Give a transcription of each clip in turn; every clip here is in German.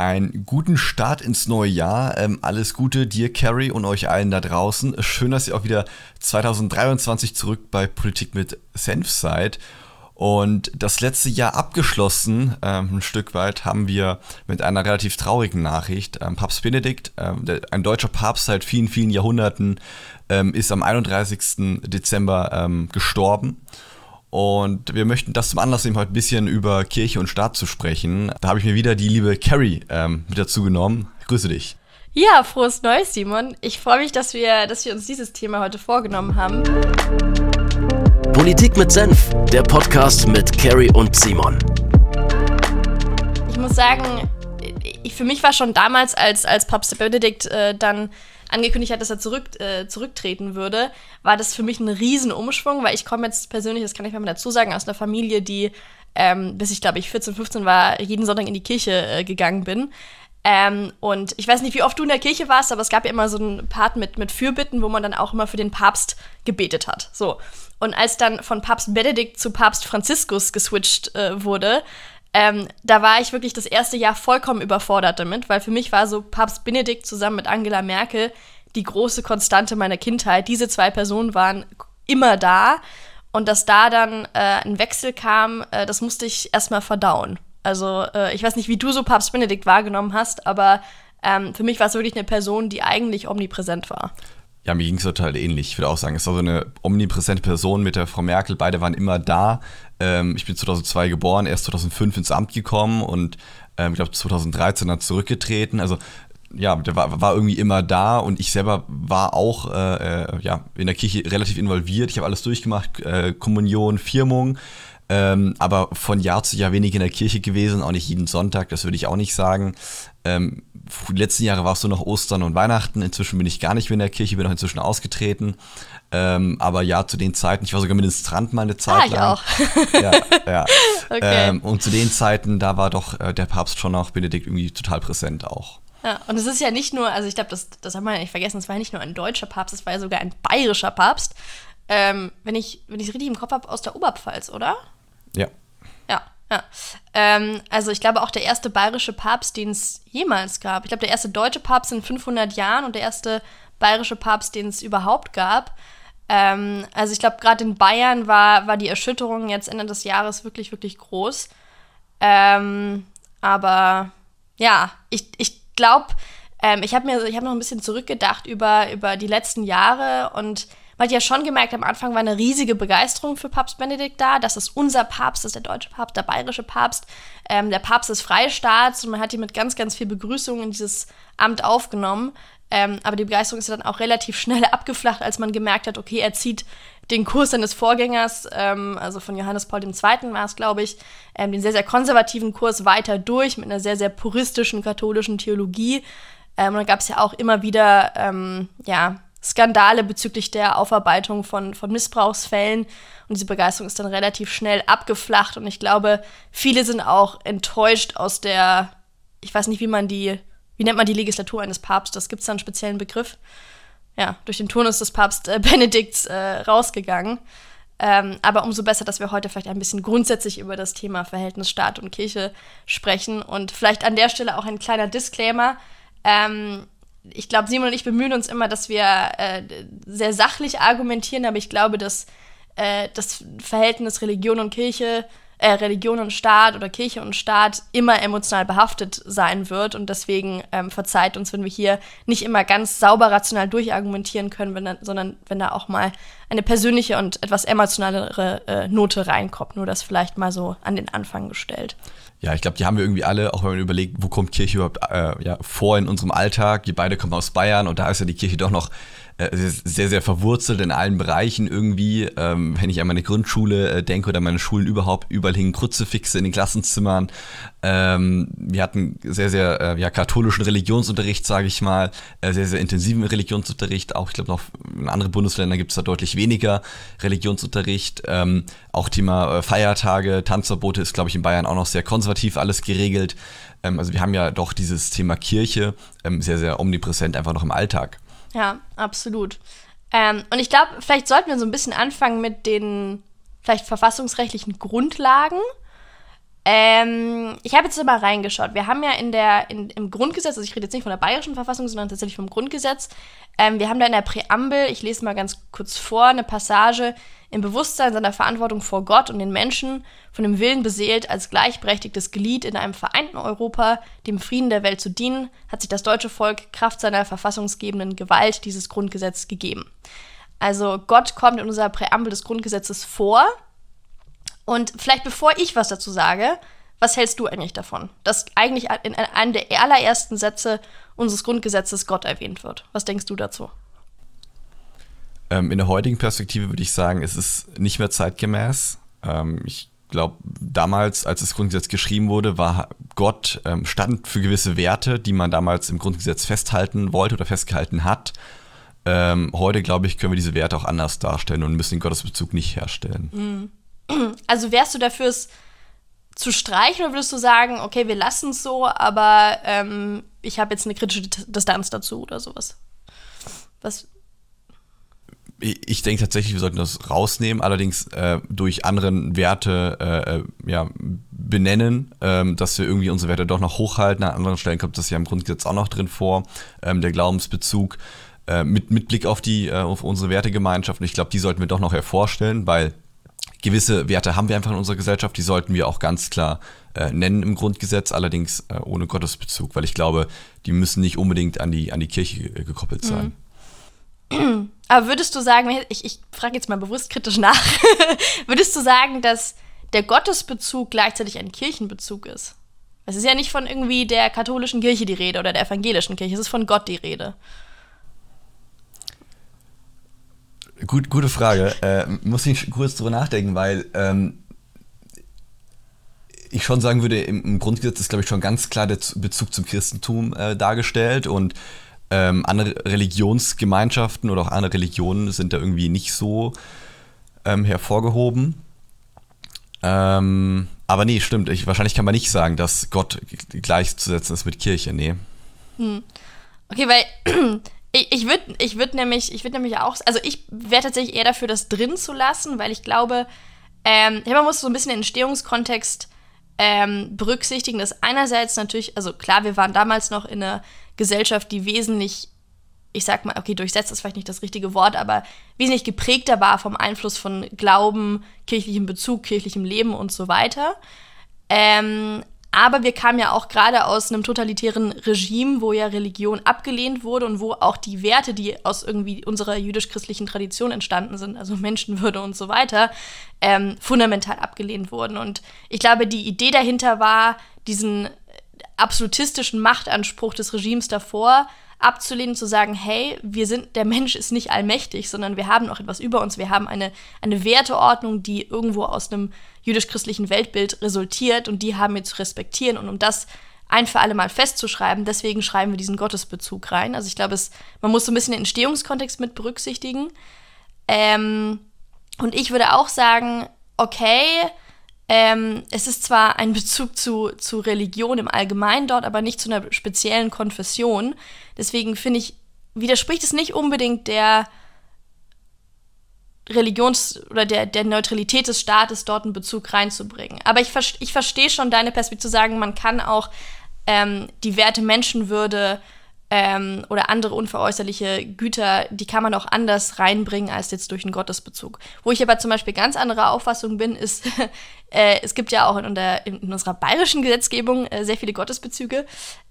Einen guten Start ins neue Jahr. Ähm, alles Gute dir, Carrie, und euch allen da draußen. Schön, dass ihr auch wieder 2023 zurück bei Politik mit Senf seid. Und das letzte Jahr abgeschlossen, ähm, ein Stück weit, haben wir mit einer relativ traurigen Nachricht. Ähm, Papst Benedikt, ähm, der, ein deutscher Papst seit vielen, vielen Jahrhunderten, ähm, ist am 31. Dezember ähm, gestorben. Und wir möchten das zum Anlass nehmen, heute ein bisschen über Kirche und Staat zu sprechen. Da habe ich mir wieder die liebe Carrie ähm, mit dazu genommen. Grüße dich. Ja, frohes Neues, Simon. Ich freue mich, dass wir, dass wir uns dieses Thema heute vorgenommen haben. Politik mit Senf, der Podcast mit Carrie und Simon. Ich muss sagen, für mich war schon damals, als, als Papst Benedikt äh, dann angekündigt hat, dass er zurück, äh, zurücktreten würde, war das für mich ein Riesenumschwung, weil ich komme jetzt persönlich, das kann ich mal dazu sagen, aus einer Familie, die ähm, bis ich glaube ich 14, 15 war, jeden Sonntag in die Kirche äh, gegangen bin. Ähm, und ich weiß nicht, wie oft du in der Kirche warst, aber es gab ja immer so einen Part mit, mit Fürbitten, wo man dann auch immer für den Papst gebetet hat. So. Und als dann von Papst Benedikt zu Papst Franziskus geswitcht äh, wurde, ähm, da war ich wirklich das erste Jahr vollkommen überfordert damit, weil für mich war so Papst Benedikt zusammen mit Angela Merkel die große Konstante meiner Kindheit. Diese zwei Personen waren immer da und dass da dann äh, ein Wechsel kam, äh, das musste ich erstmal verdauen. Also äh, ich weiß nicht, wie du so Papst Benedikt wahrgenommen hast, aber ähm, für mich war es wirklich eine Person, die eigentlich omnipräsent war. Ja, mir ging es total ähnlich. Ich würde auch sagen, es war so eine omnipräsente Person mit der Frau Merkel. Beide waren immer da. Ähm, ich bin 2002 geboren, erst 2005 ins Amt gekommen und ähm, ich glaube 2013 dann zurückgetreten. Also ja, der war, war irgendwie immer da und ich selber war auch äh, äh ja, in der Kirche relativ involviert. Ich habe alles durchgemacht, äh, Kommunion, Firmung, ähm, aber von Jahr zu Jahr wenig in der Kirche gewesen, auch nicht jeden Sonntag, das würde ich auch nicht sagen. Ähm, die letzten Jahre war es so noch Ostern und Weihnachten. Inzwischen bin ich gar nicht mehr in der Kirche, bin auch inzwischen ausgetreten. Ähm, aber ja, zu den Zeiten, ich war sogar Ministrant mal eine Zeit ah, ich lang. auch. ja, ja. Okay. Ähm, und zu den Zeiten, da war doch äh, der Papst schon auch Benedikt irgendwie total präsent auch. Ja, und es ist ja nicht nur, also ich glaube, das, das haben wir ja nicht vergessen, es war ja nicht nur ein deutscher Papst, es war ja sogar ein bayerischer Papst. Ähm, wenn ich es wenn richtig im Kopf habe, aus der Oberpfalz, oder? Ja. Ja. Ähm, also ich glaube auch der erste bayerische Papst, den es jemals gab. Ich glaube, der erste deutsche Papst in 500 Jahren und der erste bayerische Papst, den es überhaupt gab. Ähm, also ich glaube, gerade in Bayern war, war die Erschütterung jetzt Ende des Jahres wirklich, wirklich groß. Ähm, aber ja, ich, ich glaube, ähm, ich habe mir, ich habe noch ein bisschen zurückgedacht über, über die letzten Jahre und man hat ja schon gemerkt, am Anfang war eine riesige Begeisterung für Papst Benedikt da. Das ist unser Papst, das ist der deutsche Papst, der bayerische Papst, ähm, der Papst des Freistaats und man hat ihn mit ganz, ganz viel Begrüßung in dieses Amt aufgenommen. Ähm, aber die Begeisterung ist dann auch relativ schnell abgeflacht, als man gemerkt hat, okay, er zieht den Kurs seines Vorgängers, ähm, also von Johannes Paul II. war es, glaube ich, ähm, den sehr, sehr konservativen Kurs weiter durch mit einer sehr, sehr puristischen katholischen Theologie. Ähm, und dann gab es ja auch immer wieder, ähm, ja, Skandale bezüglich der Aufarbeitung von, von Missbrauchsfällen. Und diese Begeisterung ist dann relativ schnell abgeflacht. Und ich glaube, viele sind auch enttäuscht aus der, ich weiß nicht, wie man die wie nennt man die Legislatur eines Papstes? Gibt es da einen speziellen Begriff? Ja, durch den Turnus des Papst äh, Benedikts äh, rausgegangen. Ähm, aber umso besser, dass wir heute vielleicht ein bisschen grundsätzlich über das Thema Verhältnis Staat und Kirche sprechen. Und vielleicht an der Stelle auch ein kleiner Disclaimer. Ähm, ich glaube, Simon und ich bemühen uns immer, dass wir äh, sehr sachlich argumentieren, aber ich glaube, dass äh, das Verhältnis Religion und Kirche äh, Religion und Staat oder Kirche und Staat immer emotional behaftet sein wird. Und deswegen ähm, verzeiht uns, wenn wir hier nicht immer ganz sauber rational durchargumentieren können, wenn, sondern wenn da auch mal eine persönliche und etwas emotionalere äh, Note reinkommt. Nur das vielleicht mal so an den Anfang gestellt. Ja, ich glaube, die haben wir irgendwie alle, auch wenn man überlegt, wo kommt Kirche überhaupt äh, ja, vor in unserem Alltag. Wir beide kommen aus Bayern und da ist ja die Kirche doch noch sehr, sehr verwurzelt in allen Bereichen irgendwie. Ähm, wenn ich an meine Grundschule äh, denke oder meine Schulen überhaupt, überall hingen Kruzifixe in den Klassenzimmern. Ähm, wir hatten sehr, sehr äh, ja, katholischen Religionsunterricht, sage ich mal, äh, sehr, sehr intensiven Religionsunterricht. Auch ich glaube noch in anderen Bundesländern gibt es da deutlich weniger Religionsunterricht. Ähm, auch Thema äh, Feiertage, Tanzverbote ist, glaube ich, in Bayern auch noch sehr konservativ alles geregelt. Ähm, also wir haben ja doch dieses Thema Kirche ähm, sehr, sehr omnipräsent einfach noch im Alltag. Ja, absolut. Ähm, und ich glaube, vielleicht sollten wir so ein bisschen anfangen mit den vielleicht verfassungsrechtlichen Grundlagen. Ähm, ich habe jetzt mal reingeschaut. Wir haben ja in der, in, im Grundgesetz, also ich rede jetzt nicht von der bayerischen Verfassung, sondern tatsächlich vom Grundgesetz, ähm, wir haben da in der Präambel, ich lese mal ganz kurz vor, eine Passage, im Bewusstsein seiner Verantwortung vor Gott und den Menschen, von dem Willen beseelt, als gleichberechtigtes Glied in einem vereinten Europa, dem Frieden der Welt zu dienen, hat sich das deutsche Volk Kraft seiner verfassungsgebenden Gewalt dieses Grundgesetz gegeben. Also Gott kommt in unserer Präambel des Grundgesetzes vor und vielleicht bevor ich was dazu sage, was hältst du eigentlich davon, dass eigentlich in einem der allerersten Sätze unseres Grundgesetzes Gott erwähnt wird? Was denkst du dazu? Ähm, in der heutigen Perspektive würde ich sagen, es ist nicht mehr zeitgemäß. Ähm, ich glaube, damals, als das Grundgesetz geschrieben wurde, war Gott ähm, stand für gewisse Werte, die man damals im Grundgesetz festhalten wollte oder festgehalten hat. Ähm, heute, glaube ich, können wir diese Werte auch anders darstellen und müssen den Gottesbezug nicht herstellen. Mhm. Also wärst du dafür, es zu streichen oder würdest du sagen, okay, wir lassen es so, aber ähm, ich habe jetzt eine kritische Distanz dazu oder sowas? Was? Ich, denke tatsächlich, wir sollten das rausnehmen, allerdings äh, durch anderen Werte äh, äh ja, benennen, ähm, dass wir irgendwie unsere Werte doch noch hochhalten. An anderen Stellen kommt das ja im Grundgesetz auch noch drin vor, ähm, der Glaubensbezug. Äh, mit, mit Blick auf die äh, auf unsere Wertegemeinschaft. Und ich glaube, die sollten wir doch noch hervorstellen, weil gewisse Werte haben wir einfach in unserer Gesellschaft, die sollten wir auch ganz klar äh, nennen im Grundgesetz, allerdings äh, ohne Gottesbezug, weil ich glaube, die müssen nicht unbedingt an die, an die Kirche gekoppelt sein. Mhm. Aber würdest du sagen, ich, ich frage jetzt mal bewusst kritisch nach, würdest du sagen, dass der Gottesbezug gleichzeitig ein Kirchenbezug ist? Es ist ja nicht von irgendwie der katholischen Kirche die Rede oder der evangelischen Kirche, es ist von Gott die Rede. Gut, gute Frage. Äh, muss ich kurz drüber nachdenken, weil ähm, ich schon sagen würde, im, Grundgesetz ist, glaube ich, schon ganz klar der Bezug zum Christentum äh, dargestellt und ähm, andere Religionsgemeinschaften oder auch andere Religionen sind da irgendwie nicht so ähm, hervorgehoben. Ähm, aber nee, stimmt. Ich, wahrscheinlich kann man nicht sagen, dass Gott gleichzusetzen ist mit Kirche. Nee. Hm. Okay, weil Ich, ich würde ich würd nämlich, würd nämlich auch, also ich wäre tatsächlich eher dafür, das drin zu lassen, weil ich glaube, ähm, man muss so ein bisschen den Entstehungskontext ähm, berücksichtigen, dass einerseits natürlich, also klar, wir waren damals noch in einer Gesellschaft, die wesentlich, ich sag mal, okay, durchsetzt ist vielleicht nicht das richtige Wort, aber wesentlich geprägter war vom Einfluss von Glauben, kirchlichem Bezug, kirchlichem Leben und so weiter. Ähm, aber wir kamen ja auch gerade aus einem totalitären Regime, wo ja Religion abgelehnt wurde und wo auch die Werte, die aus irgendwie unserer jüdisch-christlichen Tradition entstanden sind, also Menschenwürde und so weiter, ähm, fundamental abgelehnt wurden. Und ich glaube, die Idee dahinter war, diesen absolutistischen Machtanspruch des Regimes davor abzulehnen, zu sagen, hey, wir sind, der Mensch ist nicht allmächtig, sondern wir haben noch etwas über uns, wir haben eine, eine Werteordnung, die irgendwo aus einem jüdisch-christlichen Weltbild resultiert und die haben wir zu respektieren und um das ein für alle Mal festzuschreiben, deswegen schreiben wir diesen Gottesbezug rein. Also ich glaube, es, man muss so ein bisschen den Entstehungskontext mit berücksichtigen. Ähm, und ich würde auch sagen, okay, ähm, es ist zwar ein Bezug zu, zu Religion im Allgemeinen dort, aber nicht zu einer speziellen Konfession. Deswegen finde ich, widerspricht es nicht unbedingt der Religions- oder der, der Neutralität des Staates, dort einen Bezug reinzubringen. Aber ich, ich verstehe schon deine Perspektive zu sagen, man kann auch ähm, die Werte Menschenwürde ähm, oder andere unveräußerliche Güter, die kann man auch anders reinbringen als jetzt durch einen Gottesbezug. Wo ich aber zum Beispiel ganz anderer Auffassung bin, ist, äh, es gibt ja auch in, der, in unserer bayerischen Gesetzgebung äh, sehr viele Gottesbezüge.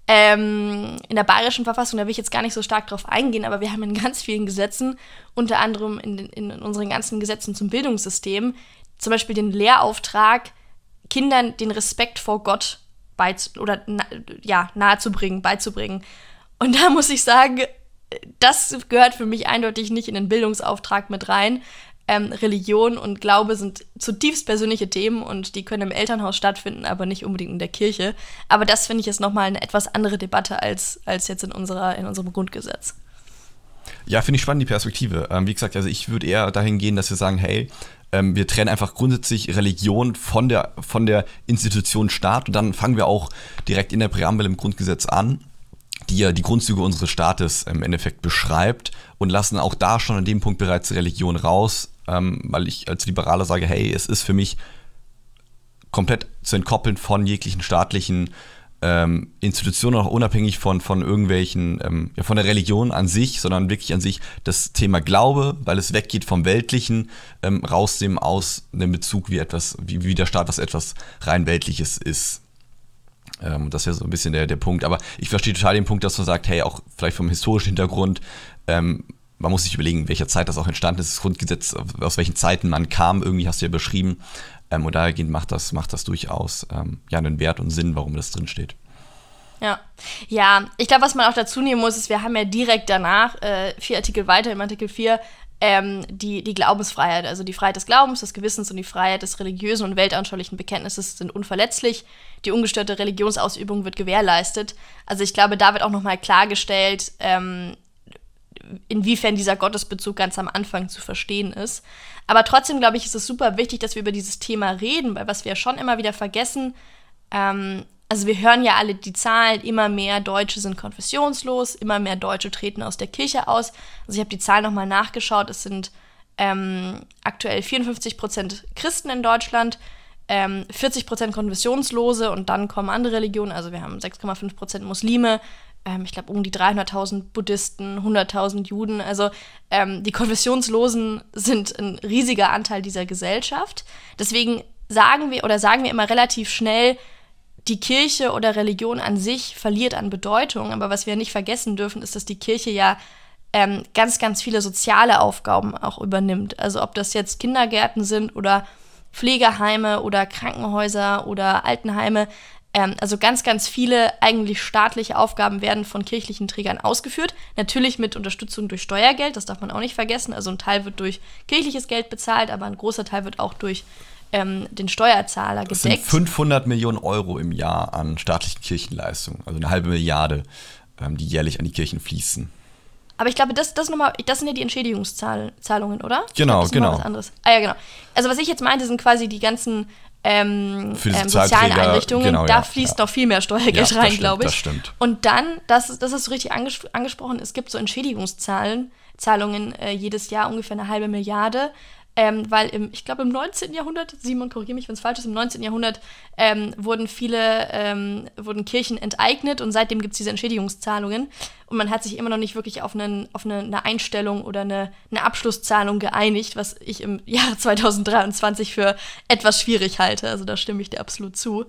Ähm, in der bayerischen Verfassung, da will ich jetzt gar nicht so stark drauf eingehen, aber wir haben in ganz vielen Gesetzen, unter anderem in, in unseren ganzen Gesetzen zum Bildungssystem, zum Beispiel den Lehrauftrag, Kindern den Respekt vor Gott beiz oder na, ja, nahezubringen, beizubringen. Und da muss ich sagen, das gehört für mich eindeutig nicht in den Bildungsauftrag mit rein. Ähm, Religion und Glaube sind zutiefst persönliche Themen und die können im Elternhaus stattfinden, aber nicht unbedingt in der Kirche. Aber das finde ich ist nochmal eine etwas andere Debatte als, als jetzt in, unserer, in unserem Grundgesetz. Ja, finde ich spannend, die Perspektive. Ähm, wie gesagt, also ich würde eher dahin gehen, dass wir sagen, hey, ähm, wir trennen einfach grundsätzlich Religion von der, von der Institution Staat und dann fangen wir auch direkt in der Präambel im Grundgesetz an die ja die Grundzüge unseres Staates im Endeffekt beschreibt und lassen auch da schon an dem Punkt bereits Religion raus, ähm, weil ich als Liberaler sage, hey, es ist für mich komplett zu entkoppeln von jeglichen staatlichen ähm, Institutionen, auch unabhängig von, von irgendwelchen, ähm, ja, von der Religion an sich, sondern wirklich an sich das Thema Glaube, weil es weggeht vom Weltlichen, ähm, raus dem aus dem Bezug, wie etwas, wie, wie der Staat was etwas rein Weltliches ist. Ähm, das wäre so ein bisschen der, der Punkt. Aber ich verstehe total den Punkt, dass man sagt, hey, auch vielleicht vom historischen Hintergrund, ähm, man muss sich überlegen, in welcher Zeit das auch entstanden ist, das Grundgesetz, aus welchen Zeiten man kam, irgendwie hast du ja beschrieben. Ähm, und dahergehend macht das, macht das durchaus ähm, ja, einen Wert und Sinn, warum das drinsteht. Ja, ja, ich glaube, was man auch dazu nehmen muss, ist, wir haben ja direkt danach, äh, vier Artikel weiter, im Artikel 4, ähm, die, die Glaubensfreiheit, also die Freiheit des Glaubens, des Gewissens und die Freiheit des religiösen und weltanschaulichen Bekenntnisses sind unverletzlich. Die ungestörte Religionsausübung wird gewährleistet. Also ich glaube, da wird auch nochmal klargestellt, ähm, inwiefern dieser Gottesbezug ganz am Anfang zu verstehen ist. Aber trotzdem, glaube ich, ist es super wichtig, dass wir über dieses Thema reden, weil was wir schon immer wieder vergessen, ähm, also wir hören ja alle die Zahlen, immer mehr Deutsche sind konfessionslos, immer mehr Deutsche treten aus der Kirche aus. Also ich habe die Zahlen nochmal nachgeschaut, es sind ähm, aktuell 54 Prozent Christen in Deutschland, ähm, 40 Prozent Konfessionslose und dann kommen andere Religionen, also wir haben 6,5 Prozent Muslime, ähm, ich glaube um die 300.000 Buddhisten, 100.000 Juden. Also ähm, die Konfessionslosen sind ein riesiger Anteil dieser Gesellschaft. Deswegen sagen wir oder sagen wir immer relativ schnell, die Kirche oder Religion an sich verliert an Bedeutung. Aber was wir nicht vergessen dürfen, ist, dass die Kirche ja ähm, ganz, ganz viele soziale Aufgaben auch übernimmt. Also ob das jetzt Kindergärten sind oder Pflegeheime oder Krankenhäuser oder Altenheime. Ähm, also ganz, ganz viele eigentlich staatliche Aufgaben werden von kirchlichen Trägern ausgeführt. Natürlich mit Unterstützung durch Steuergeld, das darf man auch nicht vergessen. Also ein Teil wird durch kirchliches Geld bezahlt, aber ein großer Teil wird auch durch ähm, den Steuerzahler gedeckt. Das sind 500 Millionen Euro im Jahr an staatlichen Kirchenleistungen, also eine halbe Milliarde, ähm, die jährlich an die Kirchen fließen. Aber ich glaube, das, das, nochmal, das sind ja die Entschädigungszahlungen, oder? Genau, glaub, genau. Was anderes. Ah ja, genau. Also was ich jetzt meinte, sind quasi die ganzen ähm, ähm, sozialen Einrichtungen, genau, da ja, fließt ja. noch viel mehr Steuergeld ja, rein, glaube ich. Das stimmt. Und dann, das, das hast du richtig anges angesprochen, es gibt so Entschädigungszahlungen Zahlungen äh, jedes Jahr ungefähr eine halbe Milliarde ähm, weil im, ich glaube im 19. Jahrhundert, Simon, korrigiere mich, wenn es falsch ist, im 19. Jahrhundert ähm, wurden viele, ähm, wurden Kirchen enteignet und seitdem gibt es diese Entschädigungszahlungen und man hat sich immer noch nicht wirklich auf, einen, auf eine, eine Einstellung oder eine, eine Abschlusszahlung geeinigt, was ich im Jahr 2023 für etwas schwierig halte. Also da stimme ich dir absolut zu.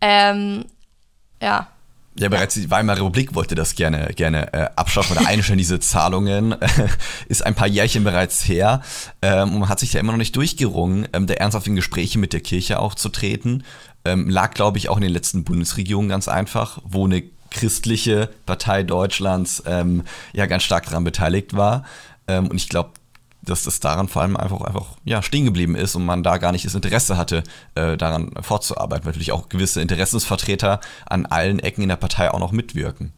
Ähm, ja, ja, bereits die Weimarer Republik wollte das gerne, gerne äh, abschaffen oder einstellen, diese Zahlungen. ist ein paar Jährchen bereits her ähm, und man hat sich da immer noch nicht durchgerungen, ähm, der ernsthaften Gespräche mit der Kirche auch zu treten. Ähm, lag, glaube ich, auch in den letzten Bundesregierungen ganz einfach, wo eine christliche Partei Deutschlands ähm, ja ganz stark daran beteiligt war. Ähm, und ich glaube, dass das daran vor allem einfach, einfach ja, stehen geblieben ist und man da gar nicht das Interesse hatte, äh, daran fortzuarbeiten, weil natürlich auch gewisse Interessensvertreter an allen Ecken in der Partei auch noch mitwirken.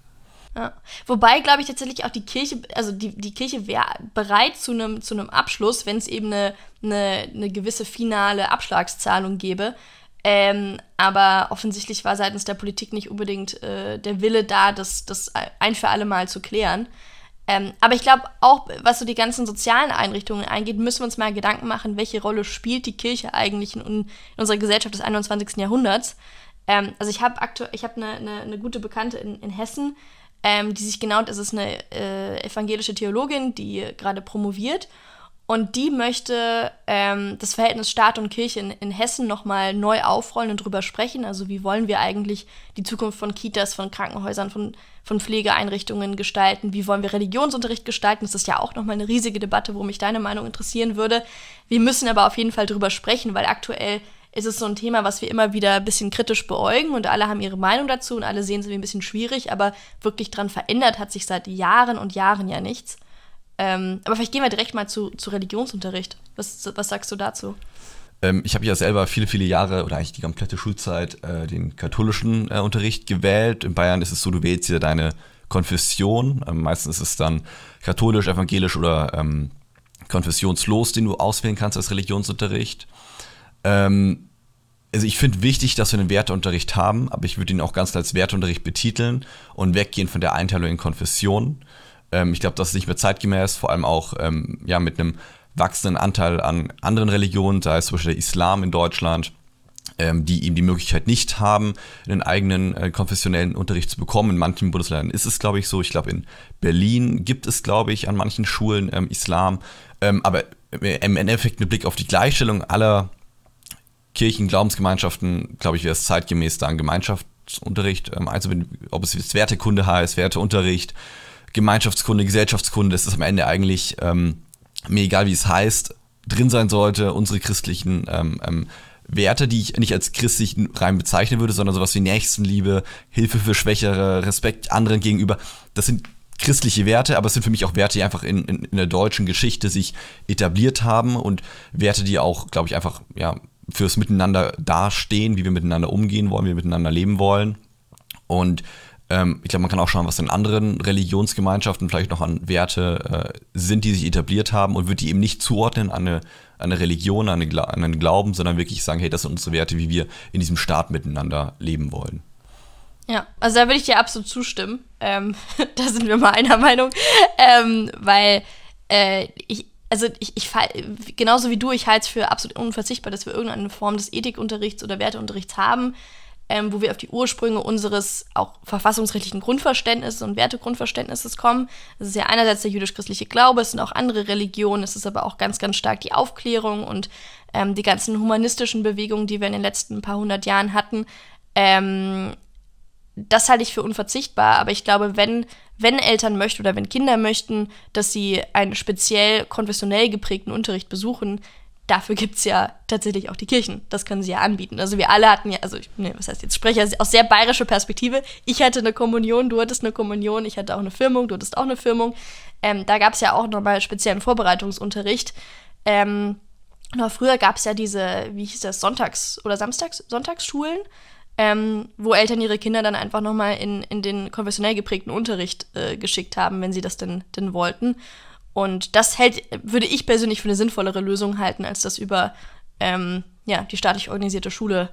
Ja. Wobei, glaube ich, tatsächlich auch die Kirche, also die, die Kirche wäre bereit zu einem zu Abschluss, wenn es eben eine, eine, eine gewisse finale Abschlagszahlung gäbe. Ähm, aber offensichtlich war seitens der Politik nicht unbedingt äh, der Wille da, das, das ein für alle Mal zu klären. Ähm, aber ich glaube auch, was so die ganzen sozialen Einrichtungen eingeht, müssen wir uns mal Gedanken machen, welche Rolle spielt die Kirche eigentlich in, in unserer Gesellschaft des 21. Jahrhunderts. Ähm, also ich habe aktuell, ich habe eine, eine, eine, gute Bekannte in, in Hessen, ähm, die sich genau, das ist eine äh, evangelische Theologin, die gerade promoviert und die möchte ähm, das Verhältnis Staat und Kirche in, in Hessen nochmal neu aufrollen und drüber sprechen. Also wie wollen wir eigentlich die Zukunft von Kitas, von Krankenhäusern, von, von Pflegeeinrichtungen gestalten? Wie wollen wir Religionsunterricht gestalten? Das ist ja auch nochmal eine riesige Debatte, wo mich deine Meinung interessieren würde. Wir müssen aber auf jeden Fall drüber sprechen, weil aktuell ist es so ein Thema, was wir immer wieder ein bisschen kritisch beäugen und alle haben ihre Meinung dazu und alle sehen es wie ein bisschen schwierig, aber wirklich dran verändert hat sich seit Jahren und Jahren ja nichts. Ähm, aber vielleicht gehen wir direkt mal zu, zu Religionsunterricht. Was, was sagst du dazu? Ähm, ich habe ja selber viele, viele Jahre oder eigentlich die komplette Schulzeit äh, den katholischen äh, Unterricht gewählt. In Bayern ist es so, du wählst hier deine Konfession. Ähm, meistens ist es dann katholisch, evangelisch oder ähm, konfessionslos, den du auswählen kannst als Religionsunterricht. Ähm, also ich finde wichtig, dass wir einen Werteunterricht haben, aber ich würde ihn auch ganz als Werteunterricht betiteln und weggehen von der Einteilung in Konfessionen. Ähm, ich glaube, das ist nicht mehr zeitgemäß, vor allem auch ähm, ja, mit einem wachsenden Anteil an anderen Religionen, sei es zum Beispiel der Islam in Deutschland, ähm, die eben die Möglichkeit nicht haben, einen eigenen äh, konfessionellen Unterricht zu bekommen. In manchen Bundesländern ist es, glaube ich, so. Ich glaube, in Berlin gibt es, glaube ich, an manchen Schulen ähm, Islam. Ähm, aber im Endeffekt mit Blick auf die Gleichstellung aller Kirchen, Glaubensgemeinschaften, glaube ich, wäre es zeitgemäß, da einen Gemeinschaftsunterricht ähm, einzubinden, ob es jetzt Wertekunde heißt, Werteunterricht, Gemeinschaftskunde, Gesellschaftskunde, das ist am Ende eigentlich ähm, mir egal, wie es heißt, drin sein sollte, unsere christlichen ähm, ähm, Werte, die ich nicht als christlich rein bezeichnen würde, sondern sowas wie Nächstenliebe, Hilfe für Schwächere, Respekt anderen gegenüber. Das sind christliche Werte, aber es sind für mich auch Werte, die einfach in, in, in der deutschen Geschichte sich etabliert haben und Werte, die auch, glaube ich, einfach ja, fürs Miteinander dastehen, wie wir miteinander umgehen wollen, wie wir miteinander leben wollen. Und ich glaube, man kann auch schauen, was in anderen Religionsgemeinschaften vielleicht noch an Werte äh, sind, die sich etabliert haben und wird die eben nicht zuordnen an eine, an eine Religion, an, eine, an einen Glauben, sondern wirklich sagen, hey, das sind unsere Werte, wie wir in diesem Staat miteinander leben wollen. Ja, also da würde ich dir absolut zustimmen. Ähm, da sind wir mal einer Meinung. Ähm, weil äh, ich, also ich, ich genauso wie du, ich halte es für absolut unverzichtbar, dass wir irgendeine Form des Ethikunterrichts oder Werteunterrichts haben, ähm, wo wir auf die Ursprünge unseres auch verfassungsrechtlichen Grundverständnisses und Wertegrundverständnisses kommen. Das ist ja einerseits der jüdisch-christliche Glaube, es sind auch andere Religionen, es ist aber auch ganz, ganz stark die Aufklärung und ähm, die ganzen humanistischen Bewegungen, die wir in den letzten paar hundert Jahren hatten. Ähm, das halte ich für unverzichtbar, aber ich glaube, wenn, wenn Eltern möchten oder wenn Kinder möchten, dass sie einen speziell konfessionell geprägten Unterricht besuchen, dafür gibt es ja tatsächlich auch die Kirchen. Das können sie ja anbieten. Also wir alle hatten ja, also ich, nee, was heißt jetzt, spreche aus sehr bayerischer Perspektive. Ich hatte eine Kommunion, du hattest eine Kommunion, ich hatte auch eine Firmung, du hattest auch eine Firmung. Ähm, da gab es ja auch nochmal speziellen Vorbereitungsunterricht. Ähm, noch früher gab es ja diese, wie hieß das, Sonntags- oder Samstags, Sonntagsschulen ähm, wo Eltern ihre Kinder dann einfach nochmal in, in den konfessionell geprägten Unterricht äh, geschickt haben, wenn sie das denn, denn wollten. Und das hält, würde ich persönlich für eine sinnvollere Lösung halten, als das über ähm, ja, die staatlich organisierte Schule,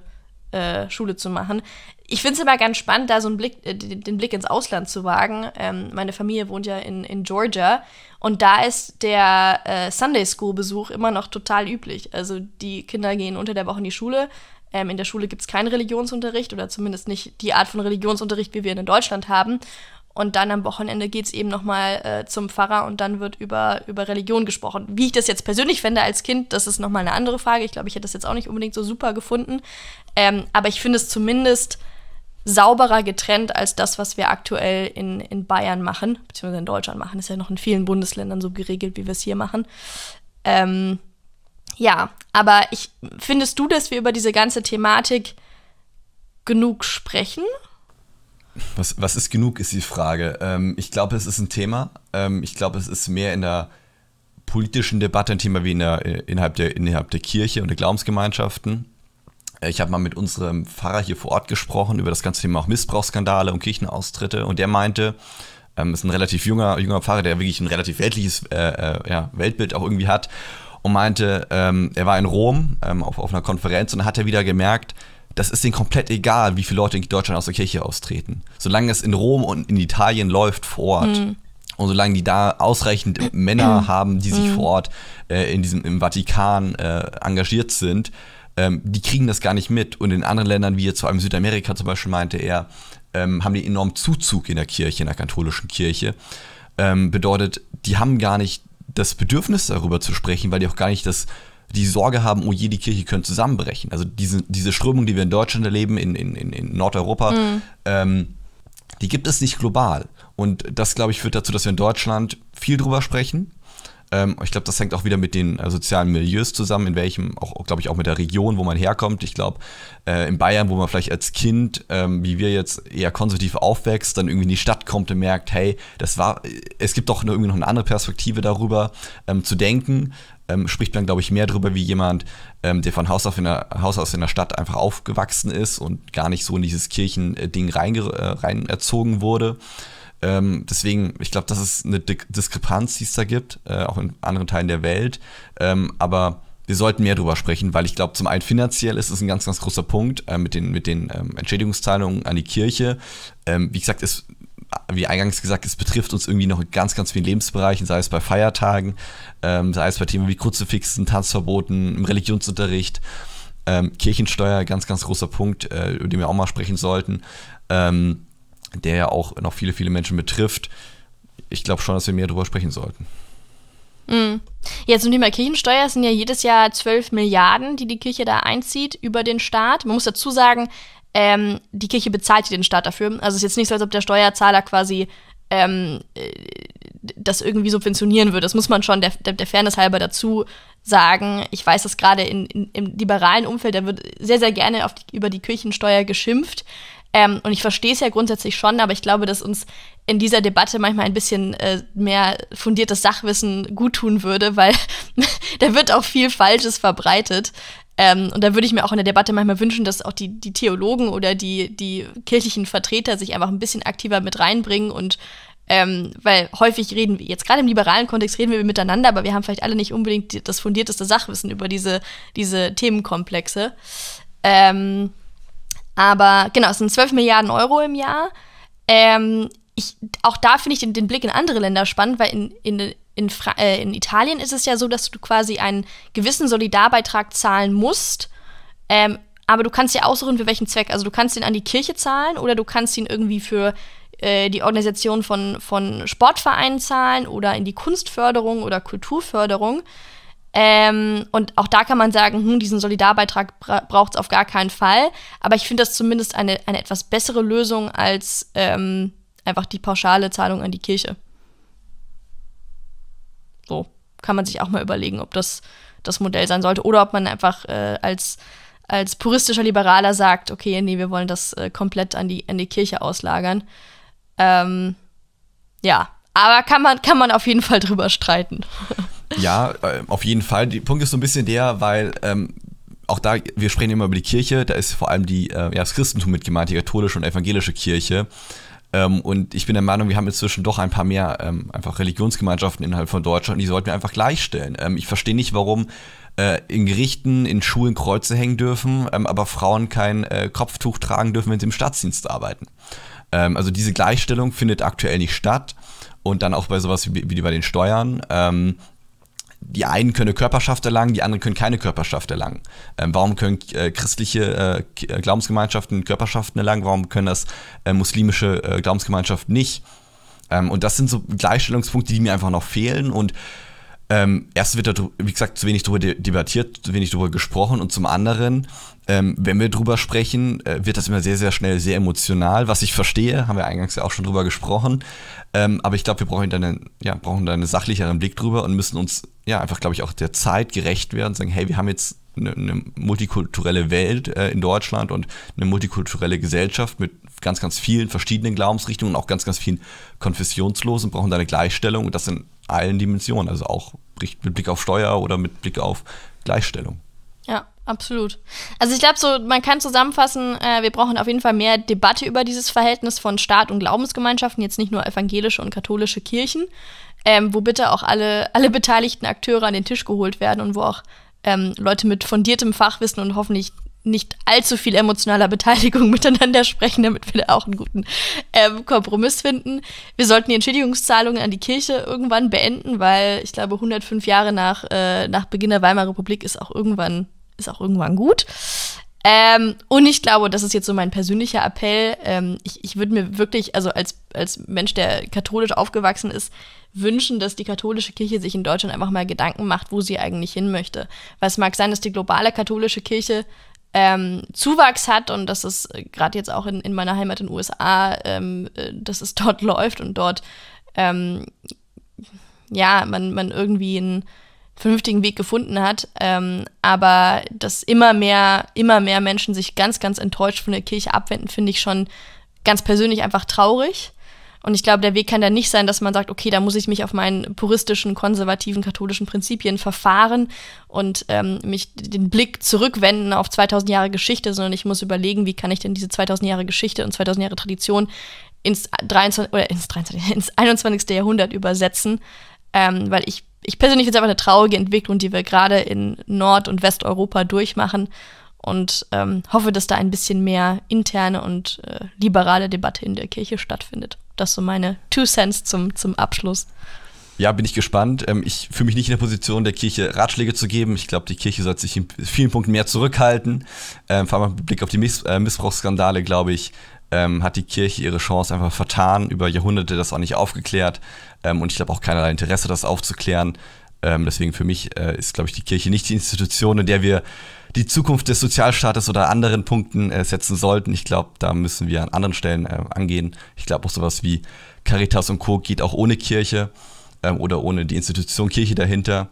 äh, Schule zu machen. Ich finde es immer ganz spannend, da so einen Blick, äh, den Blick ins Ausland zu wagen. Ähm, meine Familie wohnt ja in, in Georgia und da ist der äh, Sunday School Besuch immer noch total üblich. Also die Kinder gehen unter der Woche in die Schule, ähm, in der Schule gibt es keinen Religionsunterricht oder zumindest nicht die Art von Religionsunterricht, wie wir ihn in Deutschland haben. Und dann am Wochenende geht es eben nochmal äh, zum Pfarrer und dann wird über, über Religion gesprochen. Wie ich das jetzt persönlich fände als Kind, das ist nochmal eine andere Frage. Ich glaube, ich hätte das jetzt auch nicht unbedingt so super gefunden. Ähm, aber ich finde es zumindest sauberer getrennt als das, was wir aktuell in, in Bayern machen, beziehungsweise in Deutschland machen. Das ist ja noch in vielen Bundesländern so geregelt, wie wir es hier machen. Ähm, ja, aber ich, findest du, dass wir über diese ganze Thematik genug sprechen? Was, was ist genug, ist die Frage. Ähm, ich glaube, es ist ein Thema. Ähm, ich glaube, es ist mehr in der politischen Debatte ein Thema wie in der, innerhalb, der, innerhalb der Kirche und der Glaubensgemeinschaften. Äh, ich habe mal mit unserem Pfarrer hier vor Ort gesprochen über das ganze Thema auch Missbrauchsskandale und Kirchenaustritte und der meinte, ähm, ist ein relativ junger, junger Pfarrer, der wirklich ein relativ weltliches äh, äh, ja, Weltbild auch irgendwie hat und meinte, ähm, er war in Rom ähm, auf, auf einer Konferenz und hat er wieder gemerkt, das ist denen komplett egal, wie viele Leute in Deutschland aus der Kirche austreten. Solange es in Rom und in Italien läuft vor Ort. Mhm. Und solange die da ausreichend Männer haben, die sich mhm. vor Ort äh, in diesem, im Vatikan äh, engagiert sind, ähm, die kriegen das gar nicht mit. Und in anderen Ländern, wie jetzt vor allem Südamerika zum Beispiel, meinte er, ähm, haben die enormen Zuzug in der Kirche, in der katholischen Kirche. Ähm, bedeutet, die haben gar nicht das Bedürfnis darüber zu sprechen, weil die auch gar nicht das, die Sorge haben, oh je, die Kirche könnte zusammenbrechen. Also diese, diese Strömung, die wir in Deutschland erleben, in, in, in Nordeuropa, mhm. ähm, die gibt es nicht global. Und das, glaube ich, führt dazu, dass wir in Deutschland viel drüber sprechen, ähm, ich glaube, das hängt auch wieder mit den äh, sozialen Milieus zusammen, in welchem, auch, glaube ich, auch mit der Region, wo man herkommt. Ich glaube, äh, in Bayern, wo man vielleicht als Kind, ähm, wie wir jetzt, eher konservativ aufwächst, dann irgendwie in die Stadt kommt und merkt, hey, das war, es gibt doch irgendwie noch eine andere Perspektive darüber ähm, zu denken. Ähm, spricht man, glaube ich, mehr darüber wie jemand, ähm, der von Haus, auf in der, Haus aus in der Stadt einfach aufgewachsen ist und gar nicht so in dieses Kirchending rein, äh, rein erzogen wurde. Ähm, deswegen, ich glaube, das ist eine Diskrepanz, die es da gibt, äh, auch in anderen Teilen der Welt. Ähm, aber wir sollten mehr darüber sprechen, weil ich glaube, zum einen finanziell ist es ein ganz, ganz großer Punkt äh, mit den, mit den ähm, Entschädigungszahlungen an die Kirche. Ähm, wie gesagt, es, wie eingangs gesagt, es betrifft uns irgendwie noch in ganz, ganz vielen Lebensbereichen, sei es bei Feiertagen, ähm, sei es bei Themen wie Kruzifixen, Tanzverboten, im Religionsunterricht. Ähm, Kirchensteuer, ganz, ganz großer Punkt, äh, über den wir auch mal sprechen sollten, ähm, der ja auch noch viele, viele Menschen betrifft. Ich glaube schon, dass wir mehr darüber sprechen sollten. Mhm. Ja, zum Thema Kirchensteuer sind ja jedes Jahr 12 Milliarden, die die Kirche da einzieht über den Staat. Man muss dazu sagen, ähm, die Kirche bezahlt den Staat dafür. Also es ist jetzt nicht so, als ob der Steuerzahler quasi ähm, äh, das irgendwie subventionieren würde. Das muss man schon der, der, Fairness halber dazu sagen. Ich weiß, dass gerade in, in, im liberalen Umfeld, da wird sehr, sehr gerne die, über die Kirchensteuer geschimpft. Ähm, und ich verstehe es ja grundsätzlich schon, aber ich glaube, dass uns in dieser Debatte manchmal ein bisschen äh, mehr fundiertes Sachwissen guttun würde, weil da wird auch viel Falsches verbreitet. Ähm, und da würde ich mir auch in der Debatte manchmal wünschen, dass auch die, die Theologen oder die, die kirchlichen Vertreter sich einfach ein bisschen aktiver mit reinbringen und ähm, weil häufig reden wir, jetzt gerade im liberalen Kontext reden wir miteinander, aber wir haben vielleicht alle nicht unbedingt das fundierteste Sachwissen über diese, diese Themenkomplexe. Ähm, aber genau, es sind 12 Milliarden Euro im Jahr. Ähm, ich, auch da finde ich den, den, Blick in andere Länder spannend, weil in, in, in, äh, in, Italien ist es ja so, dass du quasi einen gewissen Solidarbeitrag zahlen musst. Ähm, aber du kannst ja aussuchen, für welchen Zweck. Also du kannst ihn an die Kirche zahlen oder du kannst ihn irgendwie für äh, die Organisation von, von Sportvereinen zahlen oder in die Kunstförderung oder Kulturförderung. Ähm, und auch da kann man sagen, hm, diesen Solidarbeitrag bra braucht es auf gar keinen Fall. Aber ich finde das zumindest eine, eine etwas bessere Lösung als ähm, einfach die pauschale Zahlung an die Kirche. So kann man sich auch mal überlegen, ob das das Modell sein sollte oder ob man einfach äh, als, als puristischer Liberaler sagt, okay, nee, wir wollen das äh, komplett an die, an die Kirche auslagern. Ähm, ja, aber kann man, kann man auf jeden Fall drüber streiten. Ja, äh, auf jeden Fall. Der Punkt ist so ein bisschen der, weil ähm, auch da, wir sprechen immer über die Kirche, da ist vor allem die, äh, ja, das Christentum mit gemeint, die katholische und evangelische Kirche. Ähm, und ich bin der Meinung, wir haben inzwischen doch ein paar mehr ähm, einfach Religionsgemeinschaften innerhalb von Deutschland, die sollten wir einfach gleichstellen. Ähm, ich verstehe nicht, warum äh, in Gerichten, in Schulen Kreuze hängen dürfen, ähm, aber Frauen kein äh, Kopftuch tragen dürfen, wenn sie im Staatsdienst arbeiten. Ähm, also diese Gleichstellung findet aktuell nicht statt. Und dann auch bei sowas wie, wie bei den Steuern. Die einen können eine Körperschaft erlangen, die anderen können keine Körperschaft erlangen. Ähm, warum können äh, christliche äh, äh, Glaubensgemeinschaften Körperschaften erlangen? Warum können das äh, muslimische äh, Glaubensgemeinschaften nicht? Ähm, und das sind so Gleichstellungspunkte, die mir einfach noch fehlen. Und ähm, erst wird da, wie gesagt, zu wenig darüber debattiert, zu wenig darüber gesprochen. Und zum anderen, ähm, wenn wir drüber sprechen, äh, wird das immer sehr, sehr schnell sehr emotional, was ich verstehe, haben wir eingangs ja auch schon drüber gesprochen. Ähm, aber ich glaube, wir brauchen da, einen, ja, brauchen da einen sachlicheren Blick drüber und müssen uns ja einfach, glaube ich, auch der Zeit gerecht werden und sagen, hey, wir haben jetzt eine, eine multikulturelle Welt äh, in Deutschland und eine multikulturelle Gesellschaft mit ganz, ganz vielen verschiedenen Glaubensrichtungen und auch ganz, ganz vielen Konfessionslosen, brauchen da eine Gleichstellung. Und das in allen Dimensionen, also auch mit Blick auf Steuer oder mit Blick auf Gleichstellung. Ja, absolut. Also ich glaube, so man kann zusammenfassen, äh, wir brauchen auf jeden Fall mehr Debatte über dieses Verhältnis von Staat und Glaubensgemeinschaften, jetzt nicht nur evangelische und katholische Kirchen, ähm, wo bitte auch alle, alle beteiligten Akteure an den Tisch geholt werden und wo auch ähm, Leute mit fundiertem Fachwissen und hoffentlich nicht allzu viel emotionaler Beteiligung miteinander sprechen, damit wir da auch einen guten ähm, Kompromiss finden. Wir sollten die Entschädigungszahlungen an die Kirche irgendwann beenden, weil ich glaube, 105 Jahre nach, äh, nach Beginn der Weimarer Republik ist auch irgendwann, ist auch irgendwann gut. Ähm, und ich glaube, das ist jetzt so mein persönlicher Appell. Ähm, ich ich würde mir wirklich, also als, als Mensch, der katholisch aufgewachsen ist, wünschen, dass die katholische Kirche sich in Deutschland einfach mal Gedanken macht, wo sie eigentlich hin möchte. Weil es mag sein, dass die globale katholische Kirche ähm, Zuwachs hat und dass es äh, gerade jetzt auch in, in meiner Heimat in den USA, ähm, äh, dass es dort läuft und dort ähm, ja, man, man irgendwie einen vernünftigen Weg gefunden hat, ähm, aber dass immer mehr, immer mehr Menschen sich ganz, ganz enttäuscht von der Kirche abwenden, finde ich schon ganz persönlich einfach traurig. Und ich glaube, der Weg kann dann nicht sein, dass man sagt, okay, da muss ich mich auf meinen puristischen, konservativen, katholischen Prinzipien verfahren und ähm, mich den Blick zurückwenden auf 2000 Jahre Geschichte, sondern ich muss überlegen, wie kann ich denn diese 2000 Jahre Geschichte und 2000 Jahre Tradition ins 23 oder ins 23, ins 21. Jahrhundert übersetzen, ähm, weil ich ich persönlich finde es einfach eine traurige Entwicklung, die wir gerade in Nord- und Westeuropa durchmachen und ähm, hoffe, dass da ein bisschen mehr interne und äh, liberale Debatte in der Kirche stattfindet. Das so meine Two Cents zum, zum Abschluss. Ja, bin ich gespannt. Ähm, ich fühle mich nicht in der Position, der Kirche Ratschläge zu geben. Ich glaube, die Kirche sollte sich in vielen Punkten mehr zurückhalten. Ähm, vor allem mit Blick auf die äh, Missbrauchsskandale, glaube ich, ähm, hat die Kirche ihre Chance einfach vertan, über Jahrhunderte das auch nicht aufgeklärt. Und ich glaube auch keinerlei Interesse, das aufzuklären. Deswegen für mich äh, ist, glaube ich, die Kirche nicht die Institution, in der wir die Zukunft des Sozialstaates oder anderen Punkten äh, setzen sollten. Ich glaube, da müssen wir an anderen Stellen äh, angehen. Ich glaube auch sowas wie Caritas und Co. geht auch ohne Kirche ähm, oder ohne die Institution Kirche dahinter.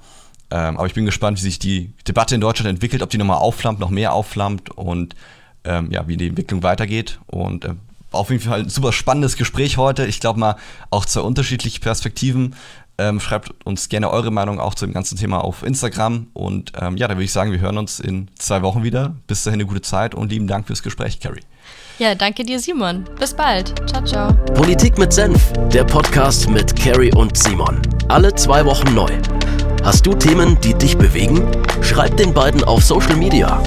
Ähm, aber ich bin gespannt, wie sich die Debatte in Deutschland entwickelt, ob die nochmal aufflammt, noch mehr aufflammt und ähm, ja, wie die Entwicklung weitergeht. Und äh, auf jeden Fall ein super spannendes Gespräch heute. Ich glaube mal auch zwei unterschiedliche Perspektiven. Ähm, schreibt uns gerne eure Meinung auch zu dem ganzen Thema auf Instagram. Und ähm, ja, da würde ich sagen, wir hören uns in zwei Wochen wieder. Bis dahin eine gute Zeit und lieben Dank fürs Gespräch, Carrie. Ja, danke dir, Simon. Bis bald. Ciao, ciao. Politik mit Senf, der Podcast mit Carrie und Simon. Alle zwei Wochen neu. Hast du Themen, die dich bewegen? Schreib den beiden auf Social Media.